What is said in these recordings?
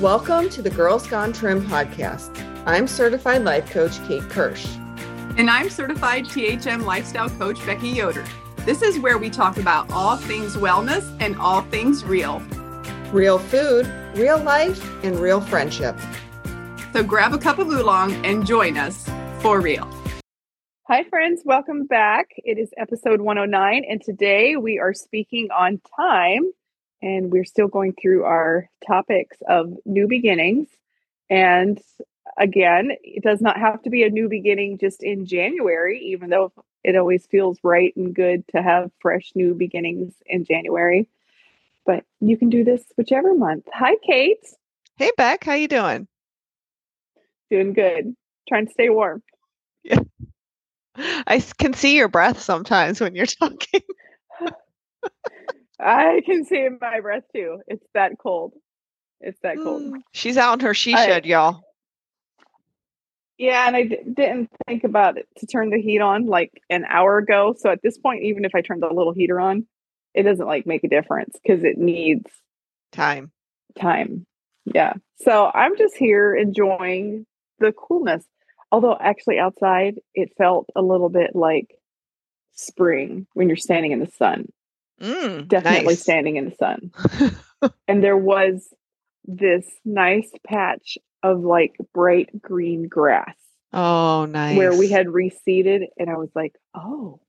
Welcome to the Girls Gone Trim podcast. I'm certified life coach Kate Kirsch. And I'm certified THM lifestyle coach Becky Yoder. This is where we talk about all things wellness and all things real. Real food, real life, and real friendship. So grab a cup of oolong and join us for real. Hi, friends. Welcome back. It is episode 109, and today we are speaking on time and we're still going through our topics of new beginnings. And again, it does not have to be a new beginning just in January, even though it always feels right and good to have fresh new beginnings in January. But you can do this whichever month. Hi, Kate. Hey, Beck. How you doing? Doing good. Trying to stay warm. Yeah. I can see your breath sometimes when you're talking. I can see in my breath too. It's that cold. It's that cold. Mm, she's out in her she shed, I, y'all. Yeah, and I d- didn't think about it to turn the heat on like an hour ago. So at this point, even if I turn the little heater on, it doesn't like make a difference because it needs time. Time. Yeah. So I'm just here enjoying the coolness. Although actually outside it felt a little bit like spring when you're standing in the sun. Mm, definitely nice. standing in the sun. and there was this nice patch of like bright green grass. Oh, nice. Where we had reseeded. And I was like, oh,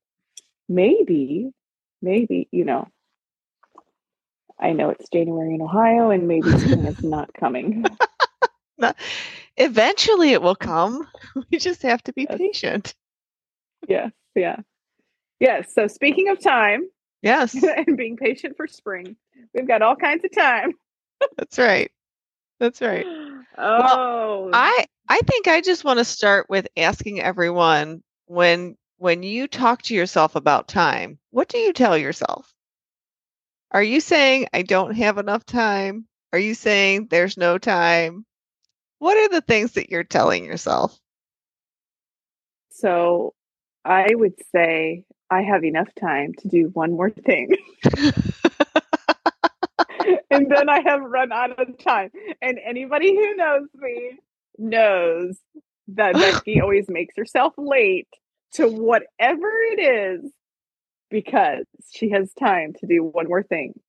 maybe, maybe, you know, I know it's January in Ohio and maybe spring is not coming. Eventually it will come. We just have to be yes. patient. Yes. Yeah. Yes. So speaking of time, Yes. and being patient for spring. We've got all kinds of time. That's right. That's right. Oh. Well, I I think I just want to start with asking everyone when when you talk to yourself about time, what do you tell yourself? Are you saying I don't have enough time? Are you saying there's no time? What are the things that you're telling yourself? So, I would say I have enough time to do one more thing. and then I have run out of time. And anybody who knows me knows that Becky always makes herself late to whatever it is because she has time to do one more thing.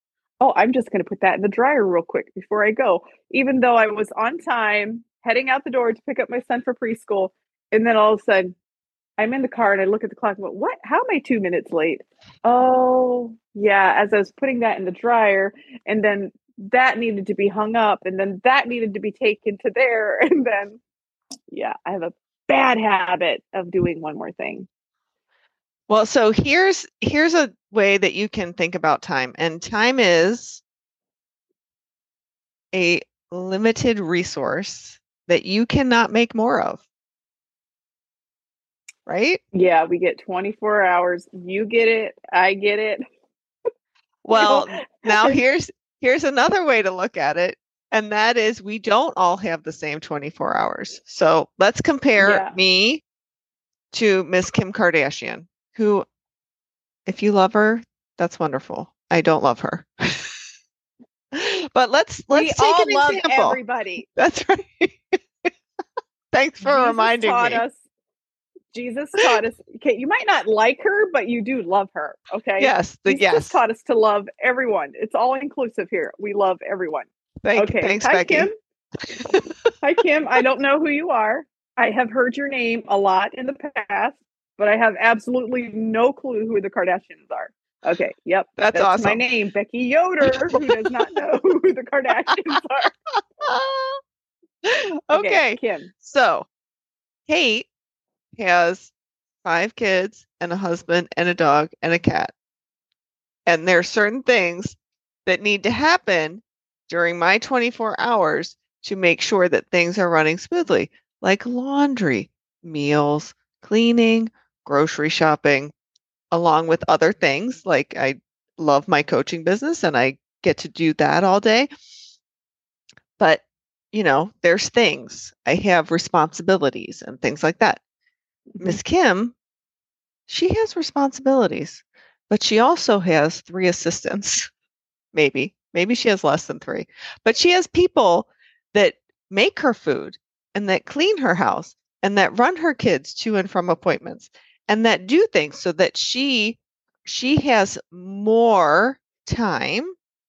Oh, I'm just going to put that in the dryer real quick before I go. Even though I was on time heading out the door to pick up my son for preschool. And then all of a sudden, I'm in the car and I look at the clock and go, what? How am I two minutes late? Oh, yeah. As I was putting that in the dryer, and then that needed to be hung up, and then that needed to be taken to there. And then, yeah, I have a bad habit of doing one more thing. Well, so here's here's a way that you can think about time. And time is a limited resource that you cannot make more of right? Yeah, we get 24 hours. You get it, I get it. Well, now here's here's another way to look at it, and that is we don't all have the same 24 hours. So, let's compare yeah. me to Miss Kim Kardashian, who if you love her, that's wonderful. I don't love her. but let's let's we take an example. everybody. That's right. Thanks for Jesus reminding taught me. Us Jesus taught us. Okay, you might not like her, but you do love her. Okay. Yes. The, Jesus yes. taught us to love everyone. It's all inclusive here. We love everyone. Thank, okay. Thanks, Hi, Becky. Kim. Hi, Kim. I don't know who you are. I have heard your name a lot in the past, but I have absolutely no clue who the Kardashians are. Okay. Yep. That's, That's awesome. my name, Becky Yoder, who does not know who the Kardashians are. okay. okay Kim. So, Kate has five kids and a husband and a dog and a cat. And there are certain things that need to happen during my 24 hours to make sure that things are running smoothly, like laundry, meals, cleaning, grocery shopping, along with other things. Like I love my coaching business and I get to do that all day. But, you know, there's things. I have responsibilities and things like that. Miss mm-hmm. Kim, she has responsibilities, but she also has three assistants. Maybe, maybe she has less than three, but she has people that make her food and that clean her house and that run her kids to and from appointments and that do things so that she she has more time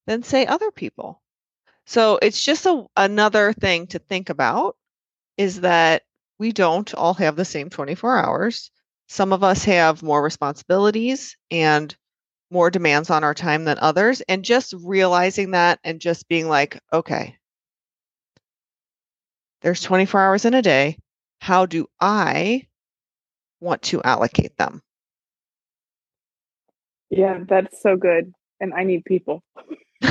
than say other people. So it's just a, another thing to think about is that we don't all have the same 24 hours. Some of us have more responsibilities and more demands on our time than others. And just realizing that and just being like, okay, there's 24 hours in a day. How do I want to allocate them? Yeah, that's so good. And I need people.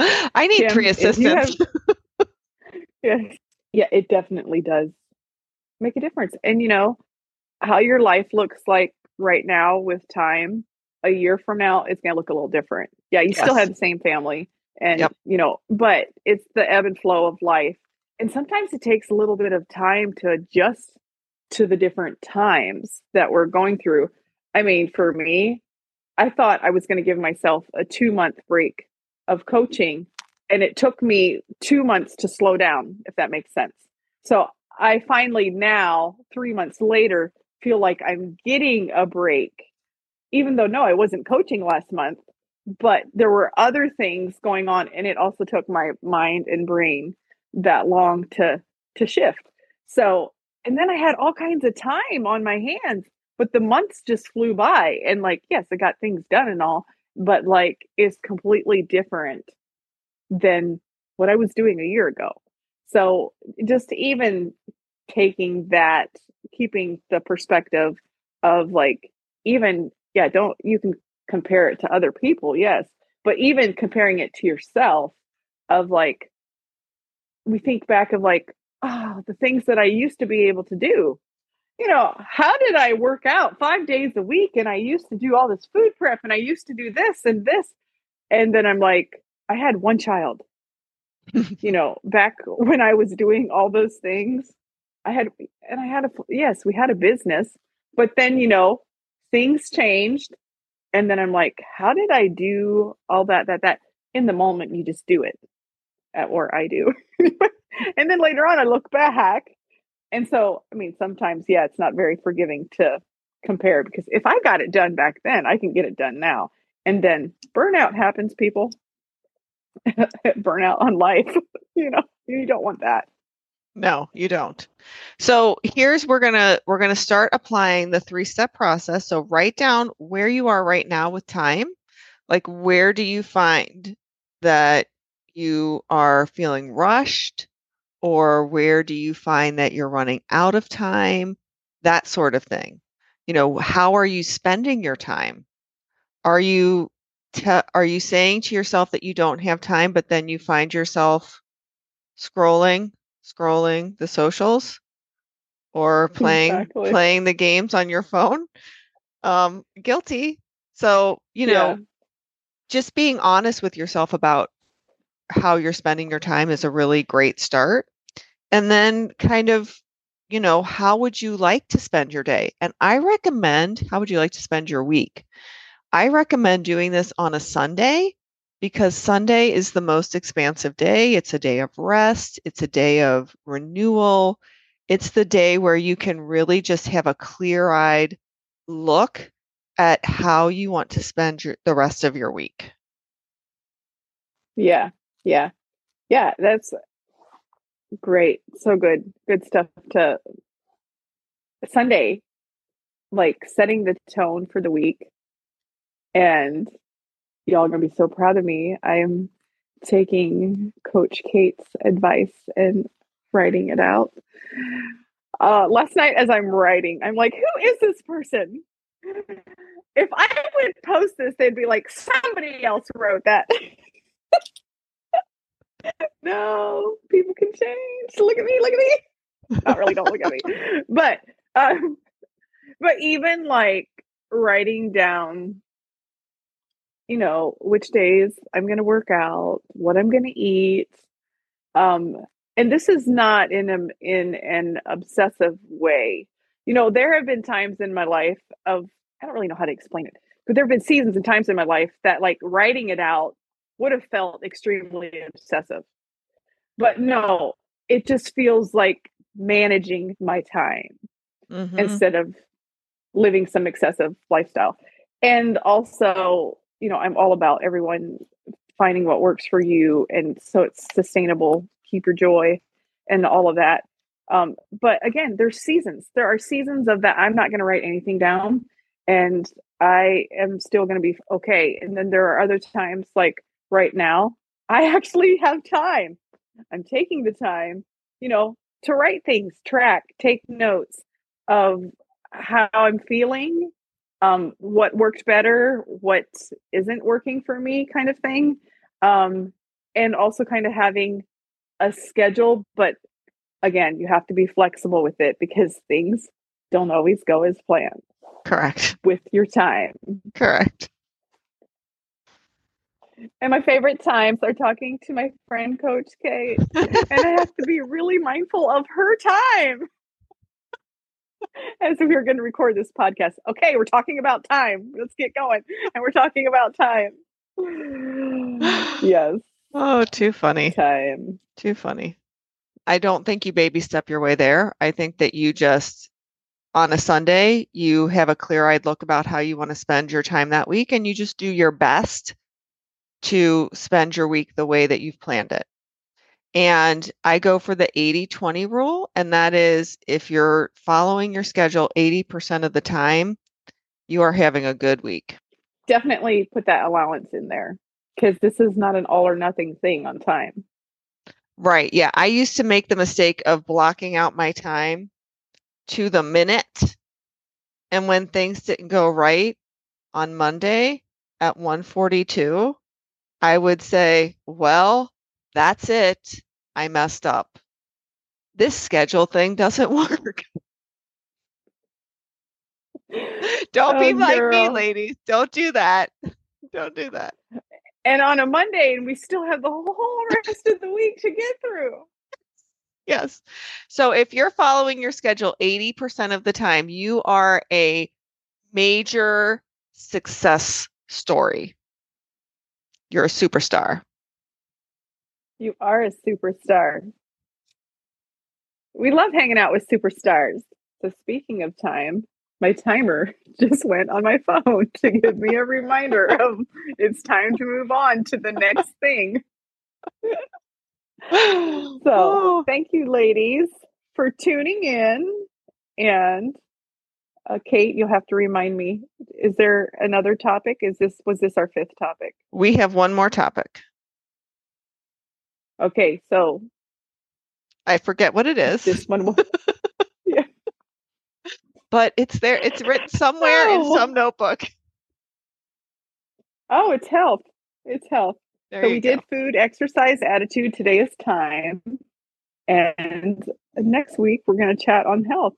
I need three assistants. Have, yes. Yeah, it definitely does make a difference. And you know, how your life looks like right now with time, a year from now, it's going to look a little different. Yeah, you yes. still have the same family and yep. you know, but it's the ebb and flow of life. And sometimes it takes a little bit of time to adjust to the different times that we're going through. I mean, for me, I thought I was going to give myself a 2 month break of coaching and it took me 2 months to slow down, if that makes sense. So, I finally now, 3 months later, feel like I'm getting a break even though no, I wasn't coaching last month, but there were other things going on and it also took my mind and brain that long to to shift. So, and then I had all kinds of time on my hands, but the months just flew by and like yes, I got things done and all, but like it's completely different than what I was doing a year ago. So, just even taking that keeping the perspective of like even yeah, don't you can compare it to other people, yes. But even comparing it to yourself of like we think back of like, oh, the things that I used to be able to do. You know, how did I work out five days a week? And I used to do all this food prep and I used to do this and this. And then I'm like, I had one child. you know, back when I was doing all those things, I had, and I had a, yes, we had a business, but then, you know, things changed and then i'm like how did i do all that that that? In the moment you just do it uh, or i do. And then later on i look back and so i mean sometimes yeah it's not very forgiving to compare because if i got it done back then i can get it done now. And then burnout happens people burnout on life you know you don't want that no, you don't. So here's we're gonna we're gonna start applying the three step process. So write down where you are right now with time. Like where do you find that you are feeling rushed, or where do you find that you're running out of time? That sort of thing. You know, how are you spending your time? Are you te- are you saying to yourself that you don't have time, but then you find yourself scrolling scrolling the socials? Or playing exactly. playing the games on your phone? Um guilty. So you know yeah. just being honest with yourself about how you're spending your time is a really great start. And then kind of you know how would you like to spend your day? And i recommend how would you like to spend your week i recommend doing this on a sunday because Sunday is the most expansive day. It's a day of rest, it's a day of renewal. It's the day where you can really just have a clear eyed look at how you want to spend your, the rest of your week. Yeah, yeah, yeah, that's great. So good. Good stuff to Sunday, like setting the tone for the week and y'all are to be so proud of me. I'm taking Coach Kate's advice and writing it out. Uh, last night, as I'm writing, I'm like, who is this person? If I would post this, they'd be like, somebody else wrote that. no, people can change. Look at me, look at me. Not really, don't look at me. But um, but even like writing down you know, which days I'm going to work out, what I'm going to eat. Um, and this is not in a, in an obsessive way. You know, there have been times in my life of I don't really know how to explain it, but there have been seasons and times in my life that like writing it out would have felt extremely obsessive. But no, it just feels like managing my time Mhm. instead of living some excessive lifestyle. And also, you know, I'm all about everyone finding what works for you and so it's sustainable, keep your joy and all of that. Um, but again, there's seasons. There are seasons of that I'm not going to write anything down and I am still going to be okay. And then there are other times like right now, I actually have time. I'm taking the time, you know, to write things, track, take notes of how I'm feeling, um, what worked better, what isn't working for me, kind of thing. Um, and also kind of having a schedule, but again, you have to be flexible with it because things don't always go as planned Correct. with your time. Correct. And my favorite times are talking to my friend, Coach Kate, and I have to be really mindful of her time. As if we are going to record this podcast. Okay, we're talking about time. Let's get going. And we're talking about time. yes, Oh, too funny. time. Too funny. I don't think you baby step your way there. I think that you just, on a Sunday, you have a clear eyed look about how you want to spend your time that week and you just do your best to spend your week the way that you've planned it. And I go for the 80 20 rule. And that is if you're following your schedule 80% of the time, you are having a good week. Definitely put that allowance in there because this is not an all or nothing thing on time. Right. Yeah. I used to make the mistake of blocking out my time to the minute. And when things didn't go right on Monday at 142, I would say, well, that's it. I messed up. This schedule thing doesn't work. Don't oh, be Oh, like me, ladies. Don't do that. Don't do that. And on a Monday, and we still have the whole rest of the week to get through. Yes. So if you're following your schedule 80% of the time, you are a major success story. You're a superstar. You are a superstar. We love hanging out with superstars. So, speaking of time, my timer just went on my phone to give me a reminder of it's time to move on to the next thing. So, Oh, thank you, ladies, for tuning in. And uh, Kate, you'll have to remind me. Is there another topic? Is this was this our fifth topic? we have one more topic. Okay, so I forget what it is, this one was but it's there. It's written somewhere in Oh. some notebook. oh, it's health. It's health. There so we go. did food, exercise, attitude. Today is time. And next week we're going to chat on health.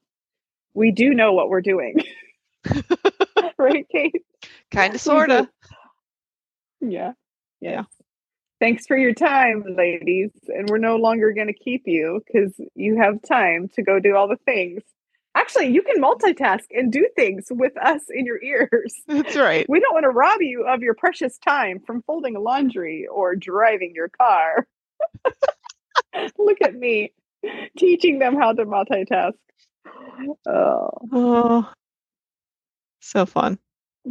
We do know what we're doing. right, Kate? Kind of, uh sort of. Yeah. Yes. Yeah. Thanks for your time, ladies. And we're no longer going to keep you because you have time to go do all the things. Actually, you can multitask and do things with us in your ears. That's right. We don't want to rob you of your precious time from folding laundry or driving your car. Look at me teaching them how to multitask. Oh, Oh, so fun.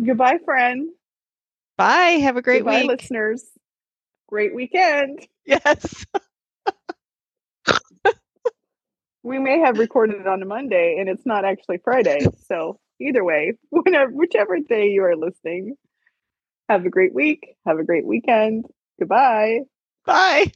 goodbye, friend. Bye. Have a great goodbye, week. listeners. Great weekend. Yes. We may have recorded it on a Monday and it's not actually Friday. So either way, whenever whichever day you are listening, have a great week. Have a great weekend. Goodbye. Bye.